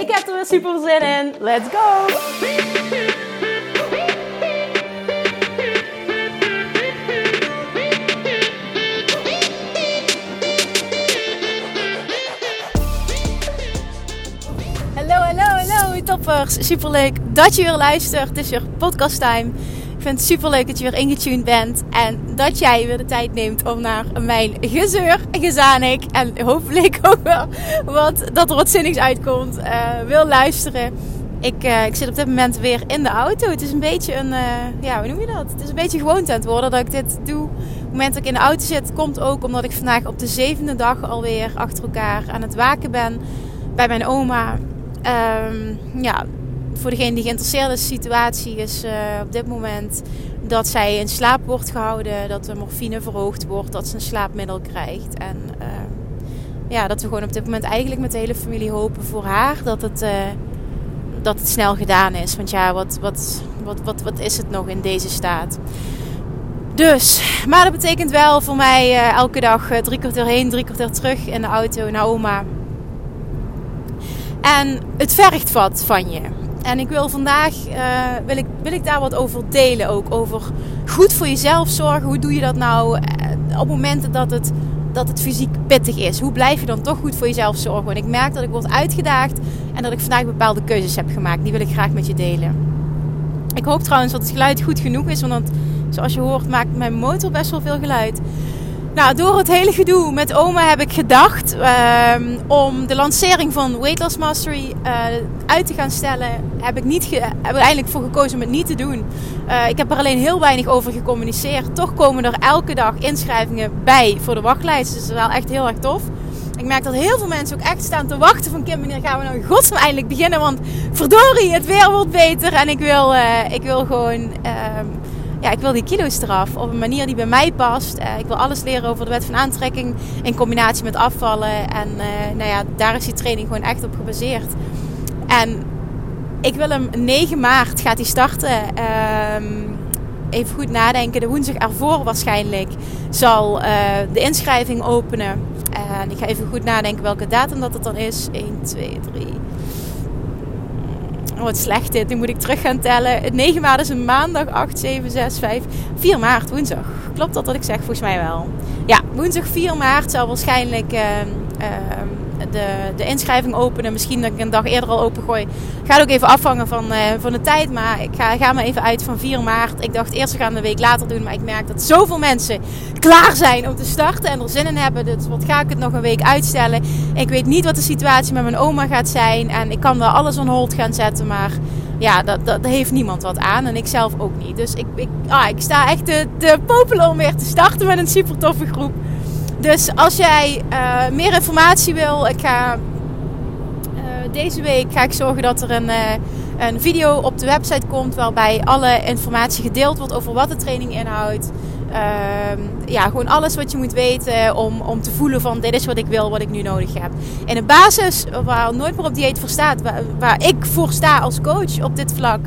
Ik heb er weer super zin in. Let's go! Hallo, hallo, hallo toppers. Super leuk dat je weer luistert. Het is weer podcast time. Vind het super leuk dat je weer ingetuned bent. En dat jij weer de tijd neemt om naar mijn gezeur, gezanik. En hopelijk ook wel wat, dat er wat zinnigs uitkomt. Uh, wil luisteren. Ik, uh, ik zit op dit moment weer in de auto. Het is een beetje een, uh, ja, hoe noem je dat? Het is een beetje gewoonte aan het worden dat ik dit doe. Op het moment dat ik in de auto zit, komt ook omdat ik vandaag op de zevende dag alweer achter elkaar aan het waken ben bij mijn oma. Um, ja, voor degene die geïnteresseerd is, situatie is uh, op dit moment dat zij in slaap wordt gehouden, dat de morfine verhoogd wordt, dat ze een slaapmiddel krijgt. En uh, ja, dat we gewoon op dit moment eigenlijk met de hele familie hopen voor haar dat het, uh, dat het snel gedaan is. Want ja, wat, wat, wat, wat, wat is het nog in deze staat? Dus, maar dat betekent wel voor mij elke dag drie kwartier heen, drie kwartier terug in de auto naar oma. En het vergt wat van je. En ik wil vandaag uh, wil ik, wil ik daar wat over delen ook. Over goed voor jezelf zorgen. Hoe doe je dat nou uh, op momenten dat het, dat het fysiek pittig is? Hoe blijf je dan toch goed voor jezelf zorgen? En ik merk dat ik word uitgedaagd en dat ik vandaag bepaalde keuzes heb gemaakt. Die wil ik graag met je delen. Ik hoop trouwens dat het geluid goed genoeg is. Want zoals je hoort maakt mijn motor best wel veel geluid. Nou, door het hele gedoe met oma heb ik gedacht uh, om de lancering van Weight Loss Mastery uh, uit te gaan stellen. Heb ik, niet heb ik eigenlijk voor gekozen om het niet te doen. Uh, ik heb er alleen heel weinig over gecommuniceerd. Toch komen er elke dag inschrijvingen bij voor de wachtlijst. Dus dat is wel echt heel erg tof. Ik merk dat heel veel mensen ook echt staan te wachten van Kim, wanneer gaan we nou godsnaam eindelijk beginnen? Want verdorie, het weer wordt beter en ik wil, uh, ik wil gewoon ja, ik wil die kilo's eraf op een manier die bij mij past. Uh, ik wil alles leren over de wet van aantrekking in combinatie met afvallen. En uh, nou ja, daar is die training gewoon echt op gebaseerd. En ik wil hem 9 maart gaat hij starten. Uh, even goed nadenken. De woensdag ervoor waarschijnlijk zal uh, de inschrijving openen. En ik ga even goed nadenken welke datum dat het dan is. 1, 2, 3. Oh, wat slecht dit. Nu moet ik terug gaan tellen. Het 9 maart is een maandag. 8, 7, 6, 5. 4 maart, woensdag. Klopt dat wat ik zeg? Volgens mij wel. Ja, woensdag 4 maart zal waarschijnlijk uh, uh, de, de inschrijving openen. Misschien dat ik een dag eerder al opengooi. Gaat ook even afhangen van, uh, van de tijd. Maar ik ga, ga maar even uit van 4 maart. Ik dacht eerst we gaan een week later doen. Maar ik merk dat zoveel mensen klaar zijn om te starten. En er zin in hebben. Dus wat ga ik het nog een week uitstellen. Ik weet niet wat de situatie met mijn oma gaat zijn. En ik kan wel alles on hold gaan zetten. Maar ja, dat, dat, heeft niemand wat aan. En ik zelf ook niet. Dus ik, ik, ah, ik sta echt te, te popelen om weer te starten met een super toffe groep. Dus als jij uh, meer informatie wil, ik ga uh, deze week ga ik zorgen dat er een, uh, een video op de website komt waarbij alle informatie gedeeld wordt over wat de training inhoudt. ja, gewoon alles wat je moet weten om, om te voelen van dit is wat ik wil, wat ik nu nodig heb. In de basis waar nooit meer op dieet voor staat, waar, waar ik voor sta als coach op dit vlak.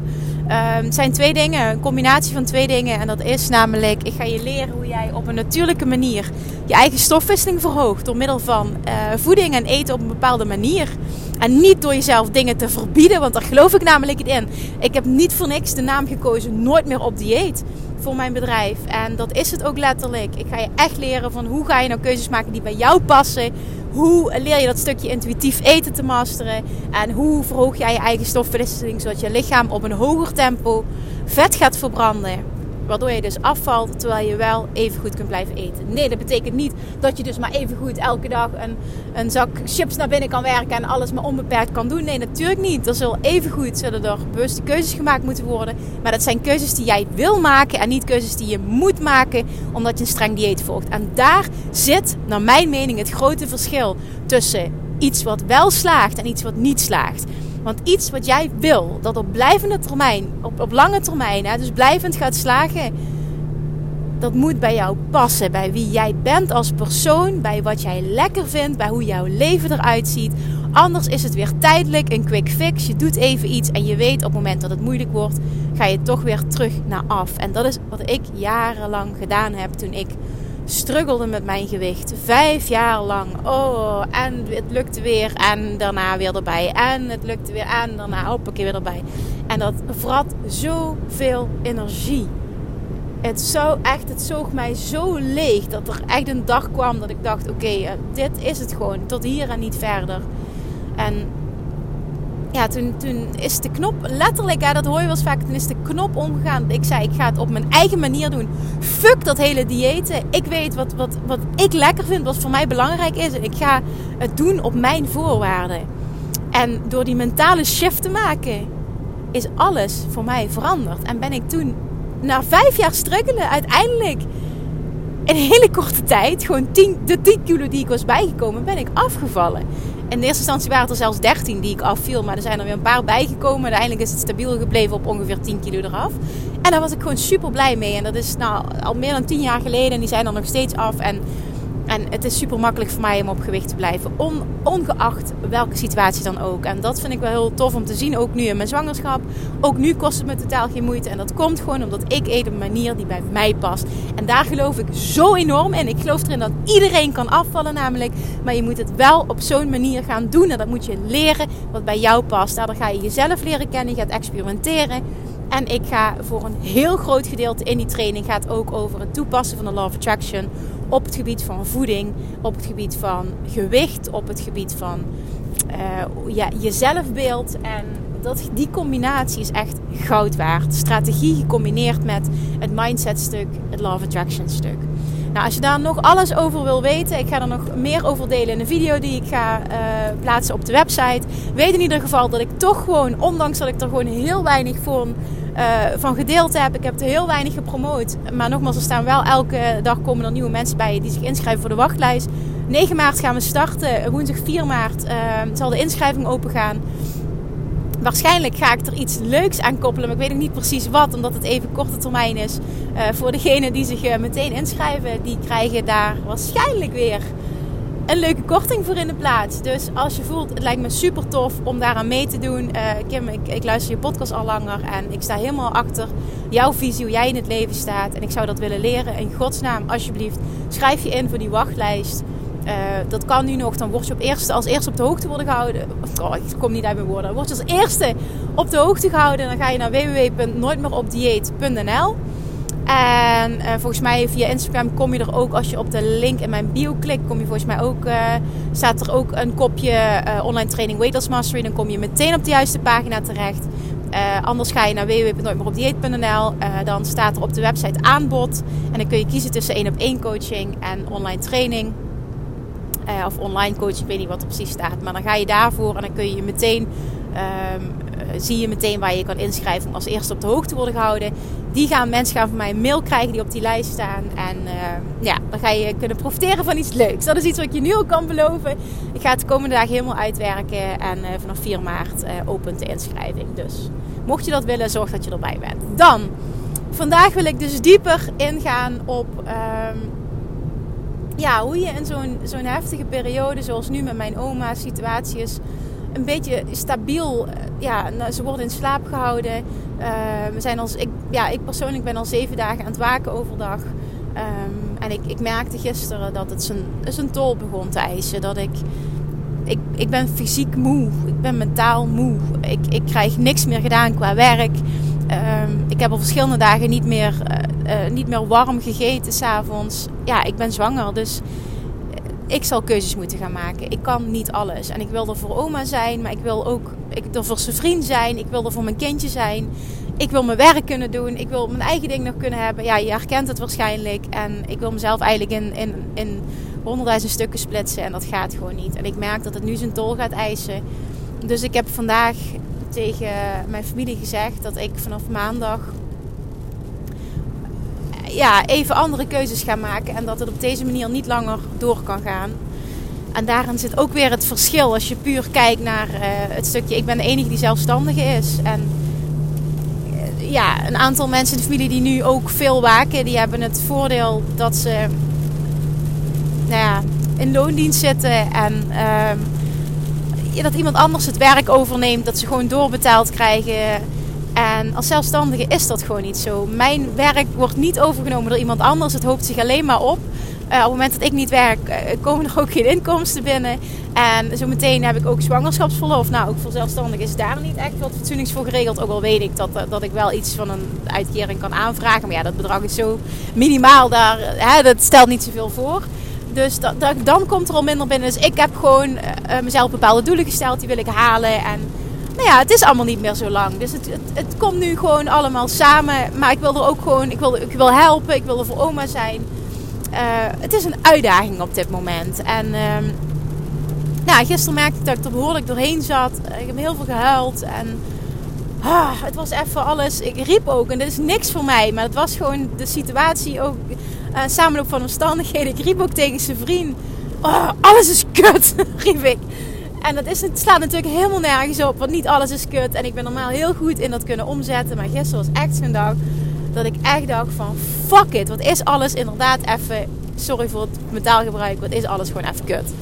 Het um, zijn twee dingen, een combinatie van twee dingen. En dat is namelijk, ik ga je leren hoe jij op een natuurlijke manier je eigen stofwisseling verhoogt. Door middel van uh, voeding en eten op een bepaalde manier. En niet door jezelf dingen te verbieden, want daar geloof ik namelijk in. Ik heb niet voor niks de naam gekozen, nooit meer op dieet voor mijn bedrijf. En dat is het ook letterlijk. Ik ga je echt leren van hoe ga je nou keuzes maken die bij jou passen. Hoe leer je dat stukje intuïtief eten te masteren? En hoe verhoog jij je eigen stofwisseling zodat je lichaam op een hoger tempo vet gaat verbranden? Waardoor je dus afvalt terwijl je wel even goed kunt blijven eten. Nee, dat betekent niet dat je dus maar even goed elke dag een, een zak chips naar binnen kan werken en alles maar onbeperkt kan doen. Nee, natuurlijk niet. Er zullen even goed zullen er bewuste keuzes gemaakt moeten worden. Maar dat zijn keuzes die jij wil maken en niet keuzes die je moet maken omdat je een streng dieet volgt. En daar zit, naar mijn mening, het grote verschil tussen iets wat wel slaagt en iets wat niet slaagt. Want iets wat jij wil, dat op blijvende termijn, op, op lange termijn, hè, dus blijvend gaat slagen, dat moet bij jou passen. Bij wie jij bent als persoon, bij wat jij lekker vindt, bij hoe jouw leven eruit ziet. Anders is het weer tijdelijk, een quick fix. Je doet even iets en je weet op het moment dat het moeilijk wordt, ga je toch weer terug naar af. En dat is wat ik jarenlang gedaan heb toen ik struggelde met mijn gewicht. Vijf jaar lang. Oh, en het lukte weer. En daarna weer erbij. En het lukte weer. En daarna hoppakee weer erbij. En dat vrat zoveel energie. Het, zo echt, het zoog mij zo leeg dat er echt een dag kwam dat ik dacht: oké, eh, dit is het gewoon. Tot hier en niet verder. En ja, toen, toen is de knop letterlijk, hè, dat hoor je wel eens vaak, toen is de knop omgegaan. Ik zei, ik ga het op mijn eigen manier doen. Fuck dat hele diëten. Ik weet wat, wat, wat ik lekker vind, wat voor mij belangrijk is. En ik ga het doen op mijn voorwaarden. En door die mentale shift te maken, is alles voor mij veranderd. En ben ik toen, na vijf jaar struggelen, uiteindelijk in een hele korte tijd, gewoon 10, de 10 kilo die ik was bijgekomen, ben ik afgevallen. In eerste instantie waren het er zelfs 13 die ik afviel. Maar er zijn er weer een paar bijgekomen. Uiteindelijk is het stabiel gebleven op ongeveer 10 kilo eraf. En daar was ik gewoon super blij mee. En dat is nou al meer dan 10 jaar geleden. En die zijn er nog steeds af. En en het is super makkelijk voor mij om op gewicht te blijven. ongeacht welke situatie dan ook. En dat vind ik wel heel tof om te zien. Ook nu in mijn zwangerschap. Ook nu kost het me totaal geen moeite. En dat komt gewoon omdat ik eet een manier die bij mij past. En daar geloof ik zo enorm in. Ik geloof erin dat iedereen kan afvallen namelijk. Maar je moet het wel op zo'n manier gaan doen. En dat moet je leren wat bij jou past. Daardoor ga je jezelf leren kennen. Je gaat experimenteren. En ik ga voor een heel groot gedeelte in die training gaat ook over het toepassen van de Law of Attraction op het gebied van voeding, op het gebied van gewicht, op het gebied van uh, ja, je zelfbeeld. En dat, die combinatie is echt goud waard. Strategie gecombineerd met het mindset stuk, het of Attraction stuk. Nou, als je daar nog alles over wil weten, ik ga er nog meer over delen in een video die ik ga uh, plaatsen op de website. Weet in ieder geval dat ik toch gewoon, ondanks dat ik er gewoon heel weinig voor van gedeeld heb. Ik heb er heel weinig gepromoot. Maar nogmaals, er staan wel elke dag komen er nieuwe mensen bij die zich inschrijven voor de wachtlijst. 9 maart gaan we starten. Woensdag 4 maart uh, zal de inschrijving open gaan. Waarschijnlijk ga ik er iets leuks aan koppelen, maar ik weet nog niet precies wat, omdat het even korte termijn is. Uh, voor degenen die zich meteen inschrijven, die krijgen daar waarschijnlijk weer een leuke korting voor in de plaats. Dus als je voelt, het lijkt me super tof om daaraan mee te doen. Uh, Kim, ik, ik, luister je podcast al langer en ik sta helemaal achter jouw visie, hoe jij in het leven staat. En ik zou dat willen leren. In godsnaam, alsjeblieft, schrijf je in voor die wachtlijst. Uh, dat kan nu nog. Dan word je op eerste, als eerste op de hoogte worden gehouden. Oh, ik kom niet uit mijn woorden. Dan word je als eerste op de hoogte gehouden. Dan ga je naar www.nooitmeeropdieet.nl en uh, volgens mij via Instagram kom je er ook, als je op de link in mijn bio klikt, kom je volgens mij ook, uh, staat er ook een kopje uh, online training Weight Loss Mastery. Dan kom je meteen op de juiste pagina terecht. anders ga je naar www.nooitmeeropdieet.nl. dan staat er op de website aanbod. En dan kun je kiezen tussen één op één coaching en online training. of online coaching, ik weet niet wat er precies staat. Maar dan ga je daarvoor en dan kun je je meteen ehm, zie je meteen waar je kan inschrijven als eerste op de hoogte worden gehouden. Die gaan, mensen gaan van mij een mail krijgen die op die lijst staan. En uh, ja, dan ga je kunnen profiteren van iets leuks. Dat is iets wat ik je nu al kan beloven. Ik ga het de komende dagen helemaal uitwerken. En uh, vanaf 4 maart uh, opent de inschrijving. Dus mocht je dat willen, zorg dat je erbij bent. Dan, vandaag wil ik dus dieper ingaan op... Um, ja, hoe je in zo'n zo'n heftige periode, zoals nu met mijn oma, situatie is een beetje stabiel. Eh, ja, ze worden in slaap gehouden. Uh, we zijn als, ik, ja, ik persoonlijk ben al zeven dagen aan het waken overdag. Um, en ik, ik merkte gisteren dat het zijn, zijn tol begon te eisen. Dat ik, ik, ik ben fysiek moe. Ik ben mentaal moe. Ik, ik krijg niks meer gedaan qua werk. Um, ik heb al verschillende dagen niet meer, uh, uh, niet meer warm gegeten s'avonds. Ja, ik ben zwanger. Dus ik zal keuzes moeten gaan maken. Ik kan niet alles. En ik wil er voor oma zijn, maar ik wil ook ik er voor zijn vriend zijn. Ik wil er voor mijn kindje zijn. Ik wil mijn werk kunnen doen. Ik wil mijn eigen ding nog kunnen hebben. Ja, je herkent het waarschijnlijk. En ik wil mezelf eigenlijk in, in, in honderdduizend stukken splitsen. En dat gaat gewoon niet. En ik merk dat het nu zijn tol gaat eisen. Dus ik heb vandaag tegen mijn familie gezegd dat ik vanaf maandag ja, even andere keuzes gaan maken. En dat het op deze manier niet langer door kan gaan. En daarin zit ook weer het verschil als je puur kijkt naar uh, het stukje. Ik ben de enige die zelfstandige is. En uh, ja, een aantal mensen in de familie die nu ook veel waken, die hebben het voordeel dat ze nou ja, in loondienst zitten en uh, dat iemand anders het werk overneemt, dat ze gewoon doorbetaald krijgen. En als zelfstandige is dat gewoon niet zo. Mijn werk wordt niet overgenomen door iemand anders. Het hoopt zich alleen maar op. Uh, op het moment dat ik niet werk, uh, komen er ook geen inkomsten binnen. En zo meteen heb ik ook zwangerschapsverlof. Nou, ook voor zelfstandigen is daar niet echt wat fatsoenlijks voor geregeld. Ook al weet ik dat, dat ik wel iets van een uitkering kan aanvragen. Maar ja, dat bedrag is zo minimaal daar. Hè, dat stelt niet zoveel voor. Dus dat, dan komt er al minder binnen. Dus ik heb gewoon mezelf bepaalde doelen gesteld. Die wil ik halen. En nou ja, het is allemaal niet meer zo lang. Dus het, het, komt nu gewoon allemaal samen. Maar ik wil er ook gewoon, ik wil, ik wil helpen. Ik wil er voor oma zijn. Uh, het is een uitdaging op dit moment. En uh, nou, gisteren merkte ik dat ik er behoorlijk doorheen zat. Ik heb heel veel gehuild. En ah, het was even alles. Ik riep ook. En dit is niks voor mij. Maar het was gewoon de situatie ook. Uh, samenloop van omstandigheden. Ik riep ook tegen zijn vriend. Oh, alles is kut, riep ik. En dat is, het slaat natuurlijk helemaal nergens op. Want niet alles is kut. En ik ben normaal heel goed in dat kunnen omzetten. Maar gisteren was echt zo'n dag dat ik echt dacht van fuck it. Wat is alles inderdaad even, sorry voor het metaalgebruik, wat is alles gewoon even kut.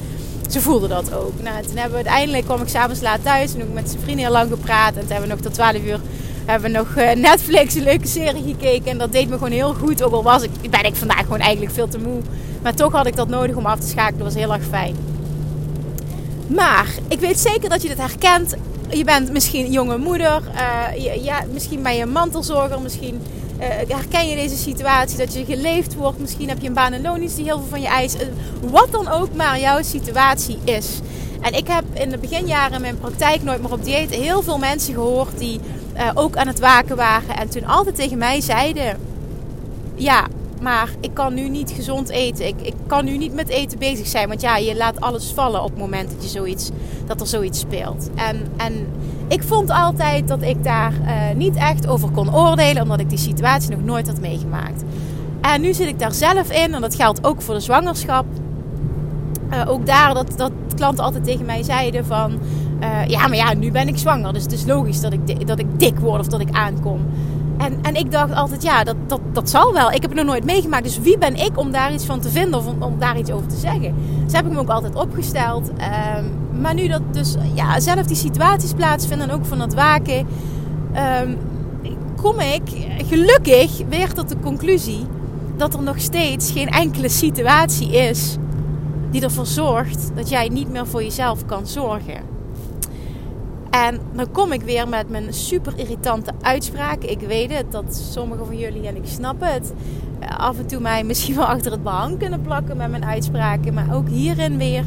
Ze voelde dat ook. Nou, toen hebben we uiteindelijk, kwam ik s'avonds laat thuis en ook met zijn vrienden heel lang gepraat. En toen hebben we nog tot 12 uur hebben we nog Netflix een leuke serie gekeken. En dat deed me gewoon heel goed. Ook al was ik, ben ik vandaag gewoon eigenlijk veel te moe. Maar toch had ik dat nodig om af te schakelen. Dat was heel erg fijn. Maar ik weet zeker dat je dit herkent. Je bent misschien jonge moeder. Uh, ja, misschien ben je een mantelzorger. Misschien uh, herken je deze situatie dat je geleefd wordt. Misschien heb je een baan en die heel veel van je eist. Uh, wat dan ook maar jouw situatie is. En ik heb in de beginjaren in mijn praktijk nooit meer op dieet heel veel mensen gehoord die ook aan het waken waren. En toen altijd tegen mij zeiden: Ja, maar ik kan nu niet gezond eten. Ik, ik kan nu niet met eten bezig zijn. Want ja, je laat alles vallen op het moment dat, je zoiets, dat er zoiets speelt. En, en ik vond altijd dat ik daar uh, niet echt over kon oordelen, omdat ik die situatie nog nooit had meegemaakt. En nu zit ik daar zelf in, en dat geldt ook voor de zwangerschap. Uh, ook daar dat, dat klanten altijd tegen mij zeiden van... Uh, ja, maar ja, nu ben ik zwanger, dus het is logisch dat ik, dat ik dik word of dat ik aankom. En, en ik dacht altijd, ja, dat, dat, dat zal wel. Ik heb het nog nooit meegemaakt. Dus wie ben ik om daar iets van te vinden of om, om daar iets over te zeggen? Dus heb ik me ook altijd opgesteld. Um, maar nu dat dus ja, zelf die situaties plaatsvinden en ook van het waken, um, kom ik gelukkig weer tot de conclusie dat er nog steeds geen enkele situatie is die ervoor zorgt dat jij niet meer voor jezelf kan zorgen. En dan kom ik weer met mijn super irritante uitspraak. Ik weet het, dat sommigen van jullie, en ik snap het, af en toe mij misschien wel achter het behang kunnen plakken met mijn uitspraken. Maar ook hierin weer,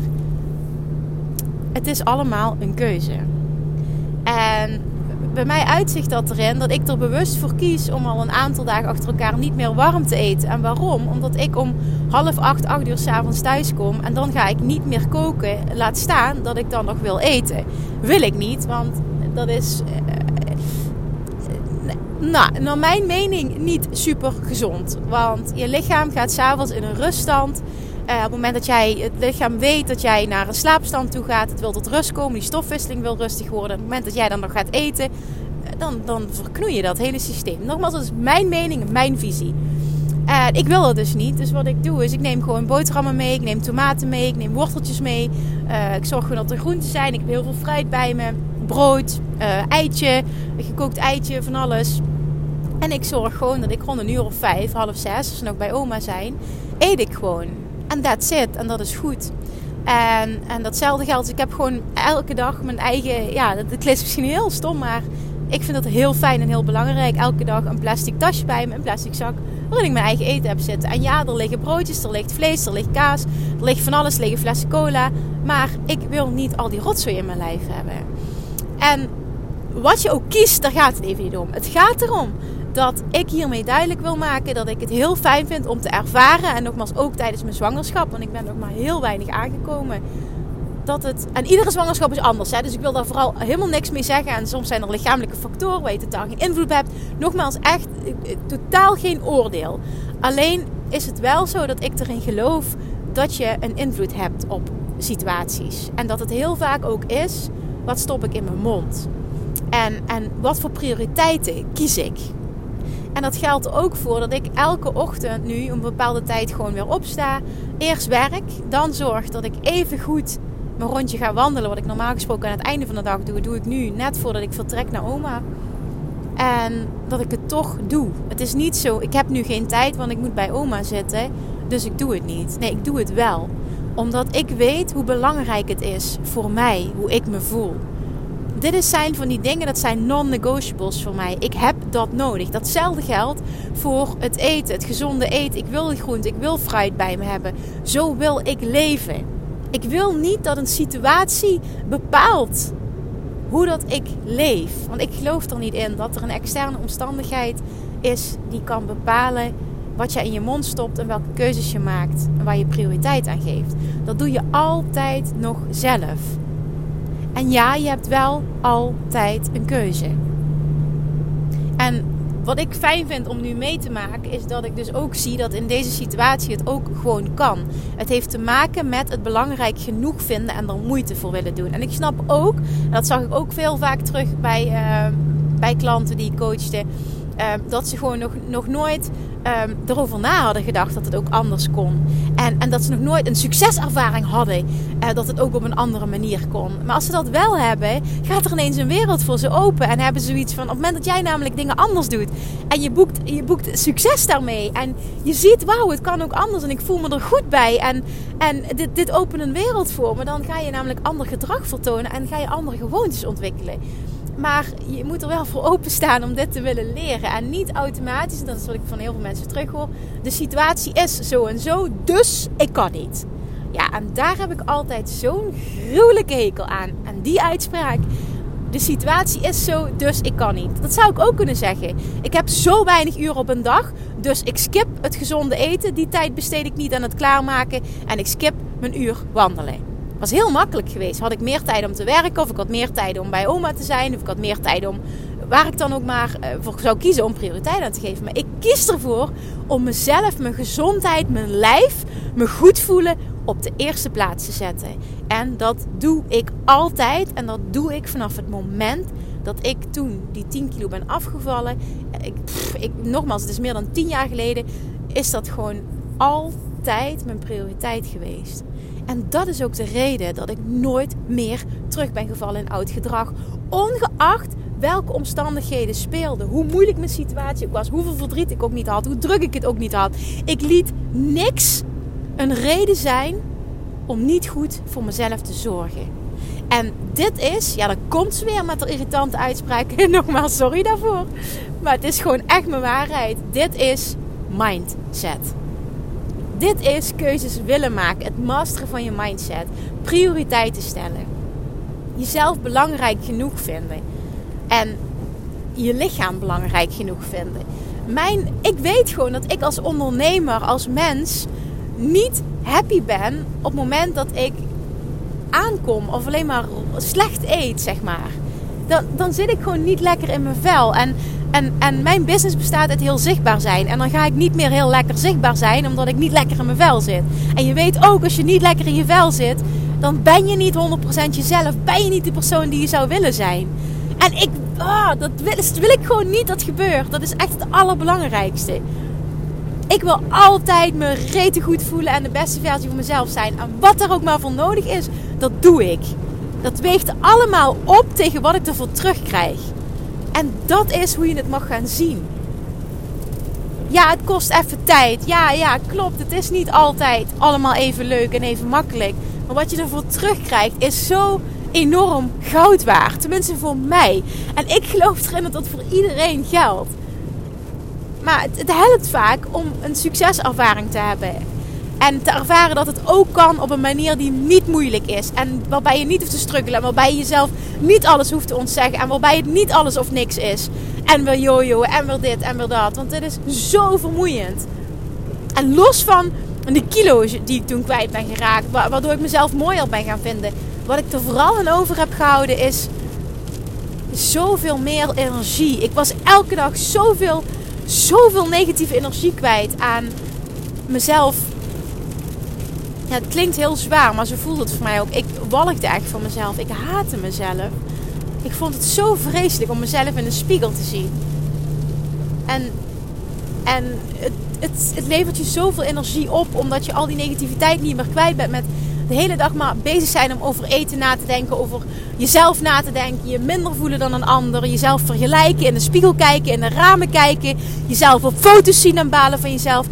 het is allemaal een keuze. En bij mij uitzicht dat erin dat ik er bewust voor kies om al een aantal dagen achter elkaar niet meer warm te eten. En waarom? Omdat ik om half acht, acht uur s'avonds thuis kom en dan ga ik niet meer koken. Laat staan dat ik dan nog wil eten. Wil ik niet, want dat is. Uh, nou, naar mijn mening niet super gezond. Want je lichaam gaat s'avonds in een ruststand. Uh, op het moment dat jij het lichaam weet dat jij naar een slaapstand toe gaat, het wil tot rust komen, die stofwisseling wil rustig worden. Op het moment dat jij dan nog gaat eten, dan, dan verknoei je dat hele systeem. Nogmaals, dat is mijn mening, mijn visie. Uh, ik wil dat dus niet. Dus wat ik doe is, ik neem gewoon boterhammen mee, ik neem tomaten mee, ik neem worteltjes mee. Ik zorg gewoon dat er groenten zijn. Ik heb heel veel fruit bij me, brood, eitje, gekookt eitje, van alles. En ik zorg gewoon dat ik rond een uur of vijf, half zes, als ze nog bij oma zijn, eet ik gewoon. En that's it. En dat is goed. En, en datzelfde geldt. Ik heb gewoon elke dag mijn eigen. Ja, dat, dat klinkt misschien heel stom, maar ik vind dat heel fijn en heel belangrijk. Elke dag een plastic tasje bij me, een plastic zak. Waarin ik mijn eigen eten heb zitten. En ja, er liggen broodjes, er ligt vlees, er ligt kaas, er ligt van alles, er liggen flessen cola. Maar ik wil niet al die rotzooi in mijn lijf hebben. En wat je ook kiest, daar gaat het even niet om. Het gaat erom dat ik hiermee duidelijk wil maken dat ik het heel fijn vind om te ervaren. En nogmaals ook tijdens mijn zwangerschap, want ik ben nog maar heel weinig aangekomen. Dat het, en iedere zwangerschap is anders. Hè? Dus ik wil daar vooral helemaal niks mee zeggen. En soms zijn er lichamelijke factoren waar je totaal geen invloed op hebt. Nogmaals, echt totaal geen oordeel. Alleen is het wel zo dat ik erin geloof dat je een invloed hebt op situaties. En dat het heel vaak ook is, wat stop ik in mijn mond? En, en wat voor prioriteiten kies ik? En dat geldt ook voor dat ik elke ochtend nu een bepaalde tijd gewoon weer opsta. Eerst werk, dan zorg dat ik even goed mijn rondje ga wandelen. Wat ik normaal gesproken aan het einde van de dag doe, doe ik nu net voordat ik vertrek naar oma. En dat ik het toch doe. Het is niet zo, ik heb nu geen tijd, want ik moet bij oma zitten. Dus ik doe het niet. Nee, ik doe het wel. Omdat ik weet hoe belangrijk het is voor mij, hoe ik me voel. Dit zijn van die dingen, dat zijn non-negotiables voor mij. Ik heb dat nodig. Datzelfde geldt voor het eten, het gezonde eten. Ik wil groente, ik wil fruit bij me hebben. Zo wil ik leven. Ik wil niet dat een situatie bepaalt hoe dat ik leef. Want ik geloof er niet in dat er een externe omstandigheid is die kan bepalen wat je in je mond stopt en welke keuzes je maakt en waar je prioriteit aan geeft. Dat doe je altijd nog zelf. En ja, je hebt wel altijd een keuze. Wat ik fijn vind om nu mee te maken, is dat ik dus ook zie dat in deze situatie het ook gewoon kan. Het heeft te maken met het belangrijk genoeg vinden en er moeite voor willen doen. En ik snap ook, dat zag ik ook veel vaak terug bij, uh, bij klanten die ik coachte, uh, dat ze gewoon nog, nog nooit um, erover na hadden gedacht dat het ook anders kon. En, en dat ze nog nooit een succeservaring hadden uh, dat het ook op een andere manier kon. Maar als ze dat wel hebben, gaat er ineens een wereld voor ze open. En hebben ze zoiets van: op het moment dat jij namelijk dingen anders doet en je boekt, je boekt succes daarmee. En je ziet: wauw, het kan ook anders en ik voel me er goed bij. En, en dit, dit opent een wereld voor me. Dan ga je namelijk ander gedrag vertonen en ga je andere gewoontes ontwikkelen. Maar je moet er wel voor openstaan om dit te willen leren. En niet automatisch, dat is wat ik van heel veel mensen terug hoor. De situatie is zo en zo, dus ik kan niet. Ja, en daar heb ik altijd zo'n gruwelijke hekel aan. En die uitspraak. De situatie is zo, dus ik kan niet. Dat zou ik ook kunnen zeggen. Ik heb zo weinig uren op een dag, dus ik skip het gezonde eten. Die tijd besteed ik niet aan het klaarmaken. En ik skip mijn uur wandelen was heel makkelijk geweest. Had ik meer tijd om te werken, of ik had meer tijd om bij oma te zijn, of ik had meer tijd om waar ik dan ook maar uh, voor zou kiezen om prioriteit aan te geven. Maar ik kies ervoor om mezelf, mijn gezondheid, mijn lijf, me goed voelen op de eerste plaats te zetten. En dat doe ik altijd. En dat doe ik vanaf het moment dat ik toen die 10 kilo ben afgevallen. Ik, ik, nogmaals, het is meer dan 10 jaar geleden. Is dat gewoon altijd mijn prioriteit geweest. En dat is ook de reden dat ik nooit meer terug ben gevallen in oud gedrag. Ongeacht welke omstandigheden speelden. Hoe moeilijk mijn situatie ook was. Hoeveel verdriet ik ook niet had. Hoe druk ik het ook niet had. Ik liet niks een reden zijn om niet goed voor mezelf te zorgen. En dit is, ja, dan komt ze weer met de irritante uitspraak. Nogmaals, sorry daarvoor. Maar het is gewoon echt mijn waarheid. Dit is mindset. Dit is keuzes willen maken. Het masteren van je mindset. Prioriteiten stellen. Jezelf belangrijk genoeg vinden. En je lichaam belangrijk genoeg vinden. Mijn, ik weet gewoon dat ik als ondernemer, als mens, niet happy ben op het moment dat ik aankom of alleen maar slecht eet, zeg maar. Dan, dan zit ik gewoon niet lekker in mijn vel. En en, en mijn business bestaat uit heel zichtbaar zijn. En dan ga ik niet meer heel lekker zichtbaar zijn, omdat ik niet lekker in mijn vel zit. En je weet ook, als je niet lekker in je vel zit, dan ben je niet 100% jezelf. Ben je niet de persoon die je zou willen zijn. En ik, oh, dat, wil, wil ik gewoon niet dat gebeurt. Dat is echt het allerbelangrijkste. Ik wil altijd me rete goed voelen en de beste versie van mezelf zijn. En wat er ook maar voor nodig is, dat doe ik. Dat weegt allemaal op tegen wat ik ervoor terugkrijg. En dat is hoe je het mag gaan zien. Ja, het kost even tijd. Ja, ja, klopt. Het is niet altijd allemaal even leuk en even makkelijk. Maar wat je ervoor terugkrijgt is zo enorm goud waard. Tenminste voor mij. En ik geloof erin dat dat voor iedereen geldt. Maar het, het helpt vaak om een succeservaring te hebben. En te ervaren dat het ook kan op een manier die niet moeilijk is. En waarbij je niet hoeft te struggelen. En waarbij je jezelf niet alles hoeft te ontzeggen. En waarbij het niet alles of niks is. En weer jojo en weer dit en weer dat. Want dit is zo vermoeiend. En los van de kilo's die ik toen kwijt ben geraakt. Waardoor ik mezelf mooier ben gaan vinden. Wat ik er vooral aan over heb gehouden is zoveel meer energie. Ik was elke dag zoveel, zoveel negatieve energie kwijt aan mezelf Het klinkt heel zwaar, maar zo voelt het voor mij ook. Ik walgde echt van mezelf. Ik haatte mezelf. Ik vond het zo vreselijk om mezelf in de spiegel te zien. En, en het, het, het levert je zoveel energie op, omdat je al die negativiteit niet meer kwijt bent met de hele dag maar bezig zijn om over eten na te denken, over jezelf na te denken, je minder voelen dan een ander, jezelf vergelijken, in de spiegel kijken, in de ramen kijken, jezelf op foto's zien en balen van jezelf.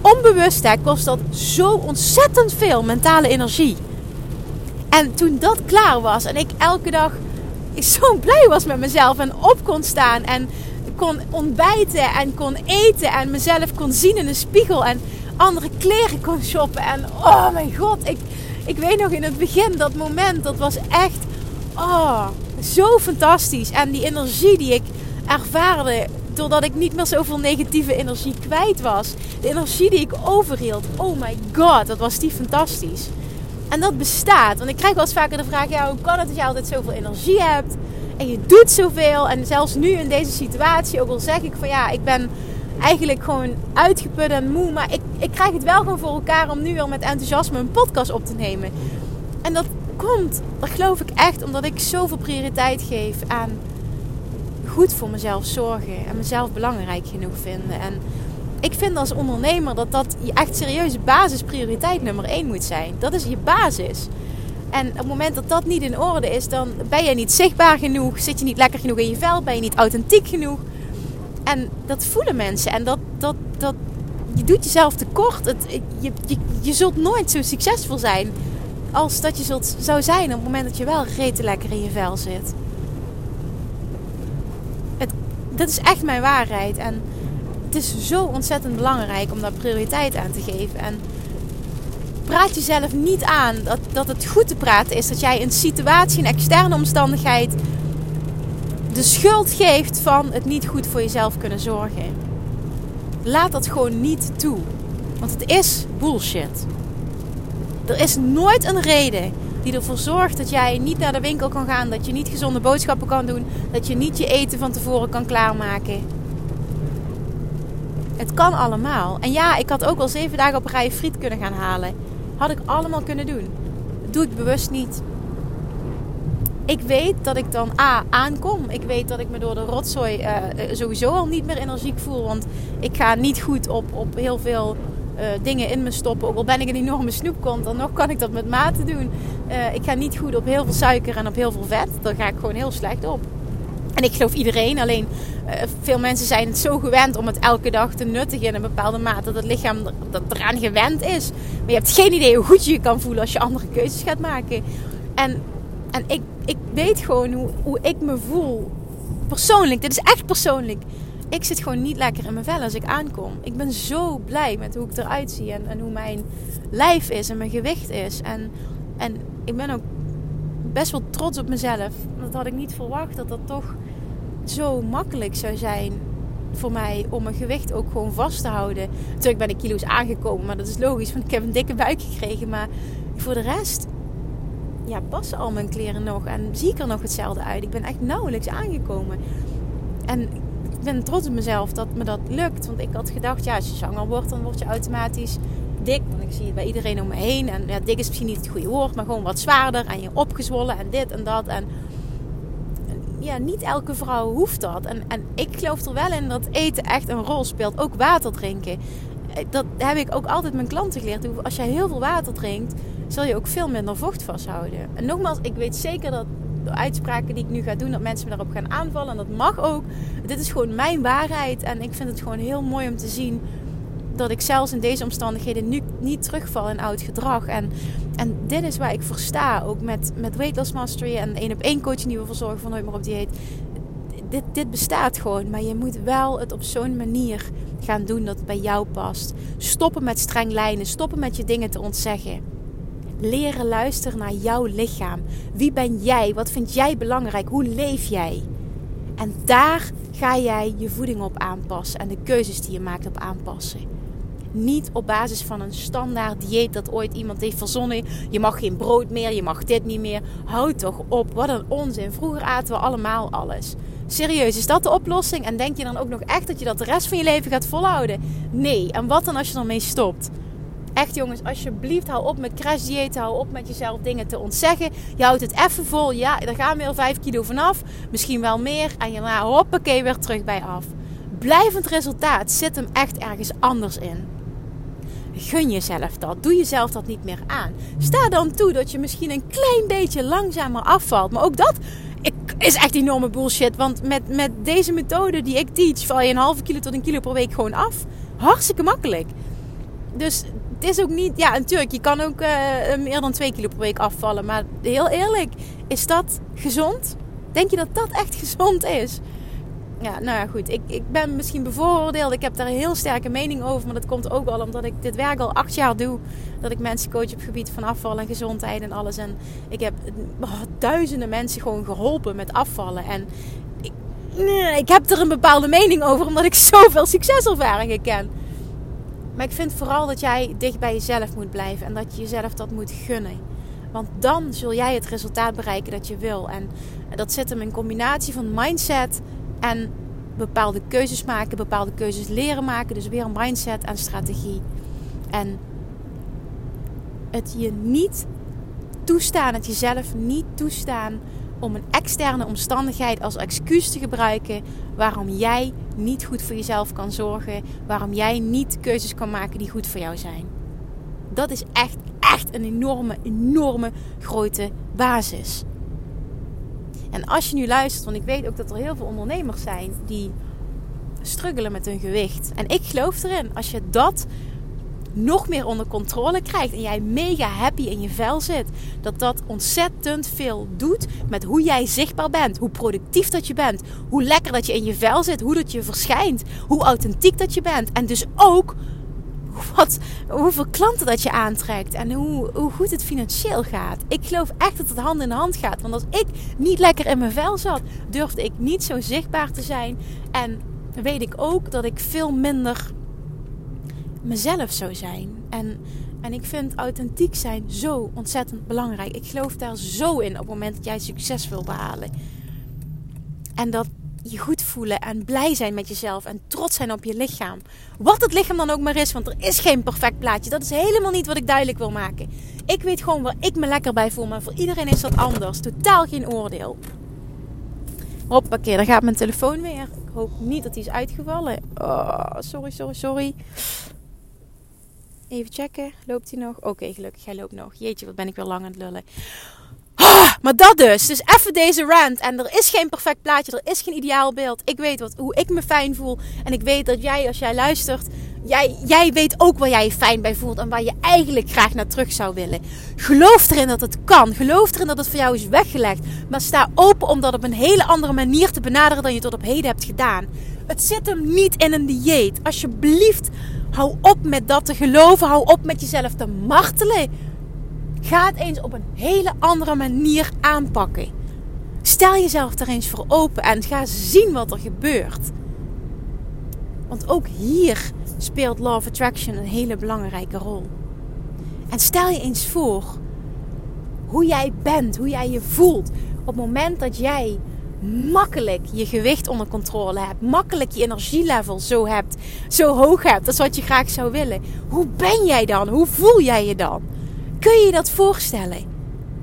Onbewust kost dat zo ontzettend veel mentale energie. En toen dat klaar was en ik elke dag zo blij was met mezelf en op kon staan en kon ontbijten en kon eten en mezelf kon zien in de spiegel en andere kleren kon shoppen en oh mijn god, ik, ik weet nog in het begin dat moment, dat was echt oh, zo fantastisch. En die energie die ik ervaarde doordat ik niet meer zoveel negatieve energie kwijt was. De energie die ik overhield. Oh my god, dat was die fantastisch. En dat bestaat. Want ik krijg wel eens vaker de vraag: ja, hoe kan het dat je altijd zoveel energie hebt? En je doet zoveel. En zelfs nu in deze situatie, ook al zeg ik van ja, ik ben eigenlijk gewoon uitgeput en moe. Maar ik, ik krijg het wel gewoon voor elkaar om nu weer met enthousiasme een podcast op te nemen. En dat komt, dat geloof ik echt, omdat ik zoveel prioriteit geef aan goed voor mezelf zorgen. En mezelf belangrijk genoeg vinden. En ik vind als ondernemer dat dat je echt serieuze basisprioriteit nummer één moet zijn. Dat is je basis. En op het moment dat dat niet in orde is, dan ben je niet zichtbaar genoeg, zit je niet lekker genoeg in je vel, ben je niet authentiek genoeg. En dat voelen mensen. En dat, dat, dat, je doet jezelf tekort. Het, je, je, zult nooit zo succesvol zijn als dat je zult, zou zijn op het moment dat je wel rete lekker in je vel zit. Dat is echt mijn waarheid. En het is zo ontzettend belangrijk om daar prioriteit aan te geven. En praat jezelf niet aan dat, dat het goed te praten is dat jij een situatie, een externe omstandigheid de schuld geeft van het niet goed voor jezelf kunnen zorgen. Laat dat gewoon niet toe. Want het is bullshit. Er is nooit een reden die ervoor zorgt dat jij niet naar de winkel kan gaan, dat je niet gezonde boodschappen kan doen, dat je niet je eten van tevoren kan klaarmaken. Het kan allemaal. En ja, ik had ook al zeven dagen op rij friet kunnen gaan halen. Had ik allemaal kunnen doen. Dat doe ik bewust niet ik weet dat ik dan A, aankom. Ik weet dat ik me door de rotzooi uh, sowieso al niet meer energiek voel. Want ik ga niet goed op, op heel veel uh, dingen in me stoppen. Ook al ben ik een enorme snoepkont, dan nog kan ik dat met mate doen. Uh, ik ga niet goed op heel veel suiker en op heel veel vet. Daar ga ik gewoon heel slecht op. En ik geloof iedereen. Alleen veel mensen zijn het zo gewend om het elke dag te nuttigen in een bepaalde mate. Dat het lichaam er, eraan gewend is. Maar je hebt geen idee hoe goed je je kan voelen als je andere keuzes gaat maken. En en ik, ik weet gewoon hoe, hoe ik me voel. Persoonlijk, dit is echt persoonlijk. Ik zit gewoon niet lekker in mijn vel als ik aankom. Ik ben zo blij met hoe ik eruit zie en, en hoe mijn lijf is en mijn gewicht is. En, en ik ben ook best wel trots op mezelf. Dat had ik niet verwacht dat dat toch zo makkelijk zou zijn voor mij om mijn gewicht ook gewoon vast te houden. Natuurlijk ben ik kilo's aangekomen, maar dat is logisch, want ik heb een dikke buik gekregen. Maar voor de rest ja, passen al mijn kleren nog en zie ik er nog hetzelfde uit. Ik ben echt nauwelijks aangekomen. En ben trots op mezelf dat me dat lukt. Want ik had gedacht, ja, als je zwanger wordt, dan word je automatisch dik. Want ik zie het bij iedereen om me heen. En ja, dik is misschien niet het goede woord, maar gewoon wat zwaarder. En je opgezwollen en dit en dat. En ja, niet elke vrouw hoeft dat. En, en ik geloof er wel in dat eten echt een rol speelt. Ook water drinken. Eh, dat heb ik ook altijd mijn klanten geleerd. Als jij heel veel water drinkt, zul je ook veel minder vocht vasthouden. En nogmaals, ik weet zeker dat de uitspraken die ik nu ga doen, dat mensen me daarop gaan aanvallen. En dat mag ook. Dit is gewoon mijn waarheid. En ik vind het gewoon heel mooi om te zien dat ik zelfs in deze omstandigheden nu niet terugval in oud gedrag. En, en dit is waar ik voor sta. Ook met, met Weight Loss Mastery en één op één coaching die we verzorgen van nooit meer op dieet. Dit, dit bestaat gewoon. Maar je moet wel het op zo'n manier gaan doen dat het bij jou past. Stoppen met streng lijnen. Stoppen met je dingen te ontzeggen leren luisteren naar jouw lichaam. Wie ben jij? Wat vind jij belangrijk? Hoe leef jij? En daar ga jij je voeding op aanpassen en de keuzes die je maakt op aanpassen. Niet op basis van een standaard dieet dat ooit iemand heeft verzonnen. Je mag geen brood meer, je mag dit niet meer. Houd toch op, wat een onzin. Vroeger aten we allemaal alles. Serieus, is dat de oplossing? En denk je dan ook nog echt dat je dat de rest van je leven gaat volhouden? Nee, en wat dan als je ermee stopt? Echt jongens, alsjeblieft hou op met crashdieet. Hou op met jezelf dingen te ontzeggen. Je houdt het even vol. Ja, er gaan weer 5 kilo vanaf. Misschien wel meer. En je nou, hoppakee, weer terug bij af. Blijvend resultaat zit hem echt ergens anders in. Gun jezelf dat. Doe jezelf dat niet meer aan. Sta dan toe dat je misschien een klein beetje langzamer afvalt. Maar ook dat is echt enorme bullshit. Want met, met deze methode die ik teach, val je een halve kilo tot een kilo per week gewoon af. Hartstikke makkelijk. Dus het is ook niet. Ja, natuurlijk, je kan ook uh, meer dan 2 kilo per week afvallen. Maar heel eerlijk, is dat gezond? Denk je dat dat echt gezond is? Ja, nou ja, goed. Ik, ik ben misschien bevooroordeeld. Ik heb daar een heel sterke mening over. Maar dat komt ook wel omdat ik dit werk al acht jaar doe. Dat ik mensen coach op het gebied van afvallen en gezondheid en alles. En ik heb oh, duizenden mensen gewoon geholpen met afvallen. En ik, ik heb er een bepaalde mening over. Omdat ik zoveel succeservaringen ken. Maar ik vind vooral dat jij dicht bij jezelf moet blijven. En dat je jezelf dat moet gunnen. Want dan zul jij het resultaat bereiken dat je wil. En dat zit hem in combinatie van mindset en bepaalde keuzes maken, bepaalde keuzes leren maken. Dus weer een mindset en strategie. En het je niet toestaan, het jezelf niet toestaan om een externe omstandigheid als excuus te gebruiken waarom jij niet goed voor jezelf kan zorgen, waarom jij niet keuzes kan maken die goed voor jou zijn. Dat is echt, echt een enorme, enorme grote basis. En als je nu luistert, want ik weet ook dat er heel veel ondernemers zijn die struggelen met hun gewicht. En ik geloof erin, als je dat nog meer onder controle krijgt en jij mega happy in je vel zit, dat dat ontzettend veel doet met hoe jij zichtbaar bent, hoe productief dat je bent, hoe lekker dat je in je vel zit, hoe dat je verschijnt, hoe authentiek dat je bent en dus ook wat, hoeveel klanten dat je aantrekt en hoe, hoe goed het financieel gaat. Ik geloof echt dat het hand in hand gaat. Want als ik niet lekker in mijn vel zat, durfde ik niet zo zichtbaar te zijn. En weet ik ook dat ik veel minder mezelf zou zijn. En, en ik vind authentiek zijn zo ontzettend belangrijk. Ik geloof daar zo in op het moment dat jij succes wil behalen. En dat je goed voelen en blij zijn met jezelf en trots zijn op je lichaam. Wat het lichaam dan ook maar is, want er is geen perfect plaatje. Dat is helemaal niet wat ik duidelijk wil maken. Ik weet gewoon waar ik me lekker bij voel, maar voor iedereen is dat anders. Totaal geen oordeel. Hoppakee, dan gaat mijn telefoon weer. Ik hoop niet dat hij is uitgevallen. Oh, sorry, sorry, sorry. Even checken. Loopt hij nog? Oké, gelukkig. Hij loopt nog. Jeetje, wat ben ik weer lang aan het lullen. Ah, maar dat dus. Dus even deze rant. En er is geen perfect plaatje. Er is geen ideaal beeld. Ik weet wat, hoe ik me fijn voel. En ik weet dat jij, als jij luistert, jij, jij weet ook waar jij je fijn bij voelt. En waar je eigenlijk graag naar terug zou willen. Geloof erin dat het kan. Geloof erin dat het voor jou is weggelegd. Maar sta open om dat op een hele andere manier te benaderen dan je tot op heden hebt gedaan. Het zit hem niet in een dieet. Alsjeblieft, hou op met dat te geloven. Hou op met jezelf te martelen. Ga het eens op een hele andere manier aanpakken. Stel jezelf er eens voor open en ga zien wat er gebeurt. Want ook hier speelt Law of Attraction een hele belangrijke rol. En stel je eens voor hoe jij bent, hoe jij je voelt op het moment dat jij makkelijk je gewicht onder controle hebt, makkelijk je energielevel zo hebt, zo hoog hebt, dat is wat je graag zou willen. Hoe ben jij dan? Hoe voel jij je dan? Kun je je dat voorstellen?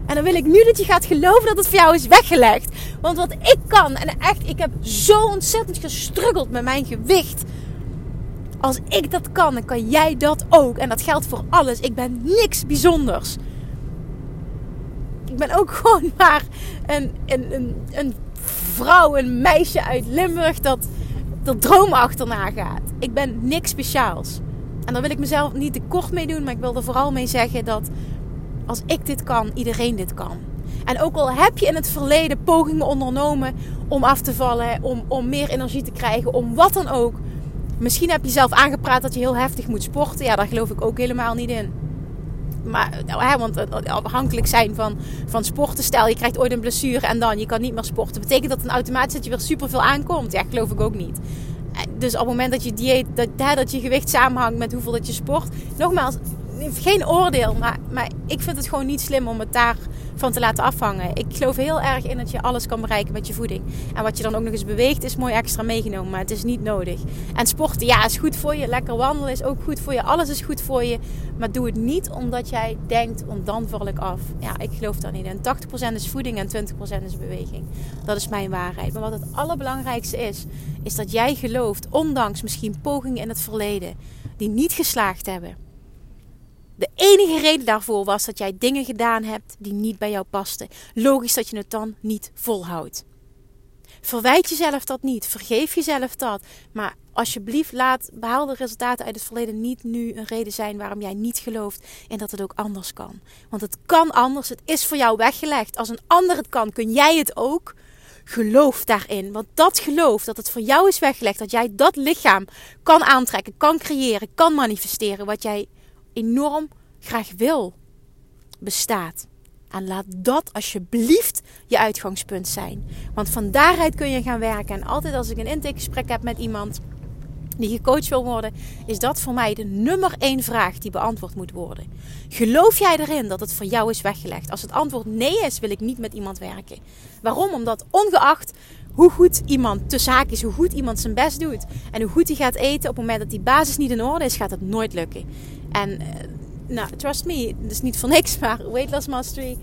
En dan wil ik nu dat je gaat geloven dat het voor jou is weggelegd. Want wat ik kan, en echt, ik heb zo ontzettend gestruggeld met mijn gewicht. Als ik dat kan, dan kan jij dat ook. En dat geldt voor alles. Ik ben niks bijzonders. Ik ben ook gewoon maar een, een, een, een vrouw, een meisje uit Limburg dat de droom achterna gaat. Ik ben niks speciaals. En daar wil ik mezelf niet te kort mee doen, maar ik wil er vooral mee zeggen dat als ik dit kan, iedereen dit kan. En ook al heb je in het verleden pogingen ondernomen om af te vallen, om, om meer energie te krijgen, om wat dan ook. Misschien heb je zelf aangepraat dat je heel heftig moet sporten. Ja, daar geloof ik ook helemaal niet in. Maar, nou, hè, want afhankelijk zijn van, van sporten. Stel, je krijgt ooit een blessure en dan je kan niet meer sporten. Betekent dat een automatisch dat je weer superveel aankomt? Ja, geloof ik ook niet. Dus op het moment dat je dieet, dat, dat je gewicht samenhangt met hoeveel dat je sport. Nogmaals, geen oordeel, maar, maar ik vind het gewoon niet slim om het daarvan te laten afhangen. Ik geloof heel erg in dat je alles kan bereiken met je voeding. En wat je dan ook nog eens beweegt, is mooi extra meegenomen, maar het is niet nodig. En sporten, ja, is goed voor je. Lekker wandelen is ook goed voor je. Alles is goed voor je. Maar doe het niet omdat jij denkt, want dan val ik af. Ja, ik geloof dat niet. En 80% is voeding en 20% is beweging. Dat is mijn waarheid. Maar wat het allerbelangrijkste is, is dat jij gelooft, ondanks misschien pogingen in het verleden die niet geslaagd hebben. De enige reden daarvoor was dat jij dingen gedaan hebt die niet bij jou pasten. Logisch dat je het dan niet volhoudt. Verwijt jezelf dat niet. Vergeef jezelf dat. Maar alsjeblieft, laat behaalde resultaten uit het verleden niet nu een reden zijn waarom jij niet gelooft en dat het ook anders kan. Want het kan anders. Het is voor jou weggelegd. Als een ander het kan, kun jij het ook. Geloof daarin. Want dat geloof dat het voor jou is weggelegd, dat jij dat lichaam kan aantrekken, kan creëren, kan manifesteren, wat jij enorm graag wil, bestaat. En laat dat alsjeblieft je uitgangspunt zijn. Want van daaruit kun je gaan werken. En altijd als ik een intakegesprek heb met iemand die gecoacht wil worden, is dat voor mij de nummer één vraag die beantwoord moet worden. Geloof jij erin dat het voor jou is weggelegd? Als het antwoord nee is, wil ik niet met iemand werken. Waarom? Omdat ongeacht hoe goed iemand te zaak is, hoe goed iemand zijn best doet en hoe goed hij gaat eten, op het moment dat die basis niet in orde is, gaat het nooit lukken. En eh, nou, trust me, is niet voor niks, maar Weight Loss Mastery,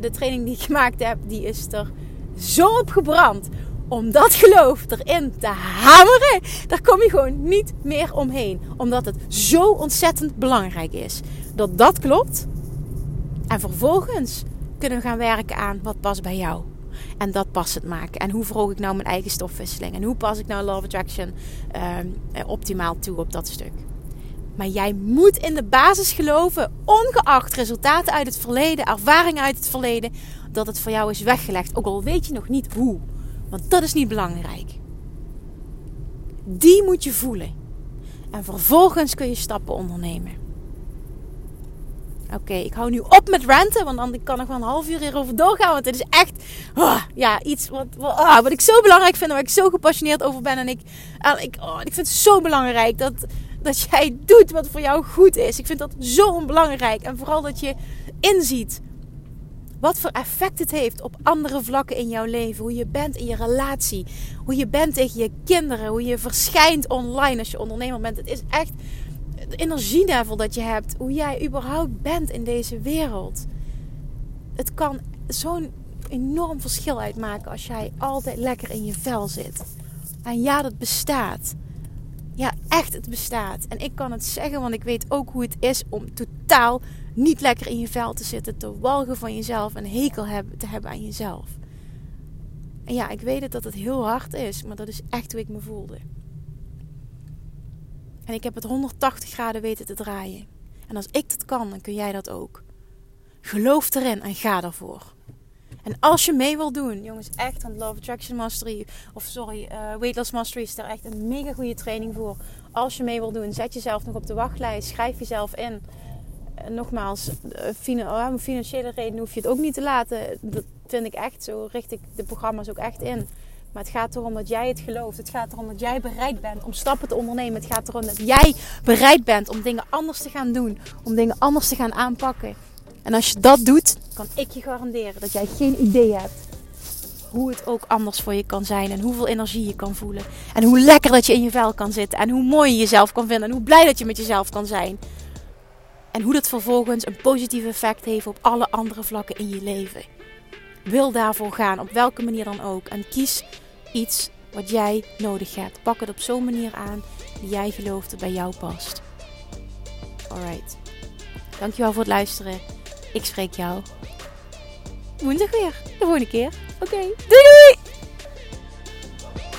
de training die ik gemaakt heb, die is er zo op gebrand om dat geloof erin te hameren, daar kom je gewoon niet meer omheen. Omdat het zo ontzettend belangrijk is. Dat dat klopt. En vervolgens kunnen we gaan werken aan wat past bij jou. En dat het maken. En hoe verhoog ik nou mijn eigen stofwisseling? En hoe pas ik nou Love Attraction ehm, optimaal toe op dat stuk? Maar jij moet in de basis geloven, ongeacht resultaten uit het verleden, ervaringen uit het verleden, dat het voor jou is weggelegd. Ook al weet je nog niet hoe. Want dat is niet belangrijk. Die moet je voelen. En vervolgens kun je stappen ondernemen. Oké, ik hou nu op met renten, want dan kan ik wel een half uur hierover doorgaan. Want het is echt oh, ja, iets wat, oh, wat, ik zo belangrijk vind, waar ik zo gepassioneerd over ben. En ik, ik, oh, ik vind het zo belangrijk dat, dat jij doet wat voor jou goed is. Ik vind dat zo belangrijk. En vooral dat je inziet wat voor effect het heeft op andere vlakken in jouw leven. Hoe je bent in je relatie. Hoe je bent tegen je kinderen. Hoe je verschijnt online als je ondernemer bent. Het is echt het energielevel dat je hebt. Hoe jij überhaupt bent in deze wereld. Het kan zo'n enorm verschil uitmaken als jij altijd lekker in je vel zit. En ja, dat bestaat. Ja, echt, het bestaat. En ik kan het zeggen, want ik weet ook hoe het is om totaal niet lekker in je vel te zitten, te walgen van jezelf en hekel te hebben aan jezelf. En ja, ik weet het dat het heel hard is, maar dat is echt hoe ik me voelde. En ik heb het 180 graden weten te draaien. En als ik dat kan, dan kun jij dat ook. Geloof erin en ga ervoor. En als je mee wil doen, jongens, echt, want Love Attraction Mastery, of sorry, uh, Weight Loss Mastery is daar echt een mega goede training voor. Als je mee wil doen, zet jezelf nog op de wachtlijst, schrijf jezelf in. En nogmaals, om oh, financiële reden hoef je het ook niet te laten. Dat vind ik echt, zo richt ik de programma's ook echt in. Maar het gaat erom dat jij het gelooft. Het gaat erom dat jij bereid bent om stappen te ondernemen. Het gaat erom dat jij bereid bent om dingen anders te gaan doen. Om dingen anders te gaan aanpakken. En als je dat doet, kan ik je garanderen dat jij geen idee hebt hoe het ook anders voor je kan zijn. En hoeveel energie je kan voelen. En hoe lekker dat je in je vel kan zitten. En hoe mooi je jezelf kan vinden. En hoe blij dat je met jezelf kan zijn. En hoe dat vervolgens een positief effect heeft op alle andere vlakken in je leven. Wil daarvoor gaan, op welke manier dan ook. En kies iets wat jij nodig hebt. Pak het op zo'n manier aan die jij gelooft dat bij jou past. Alright. Dankjewel voor het luisteren. Ik spreek jou woensdag weer. De volgende keer. Oké. Doei doei!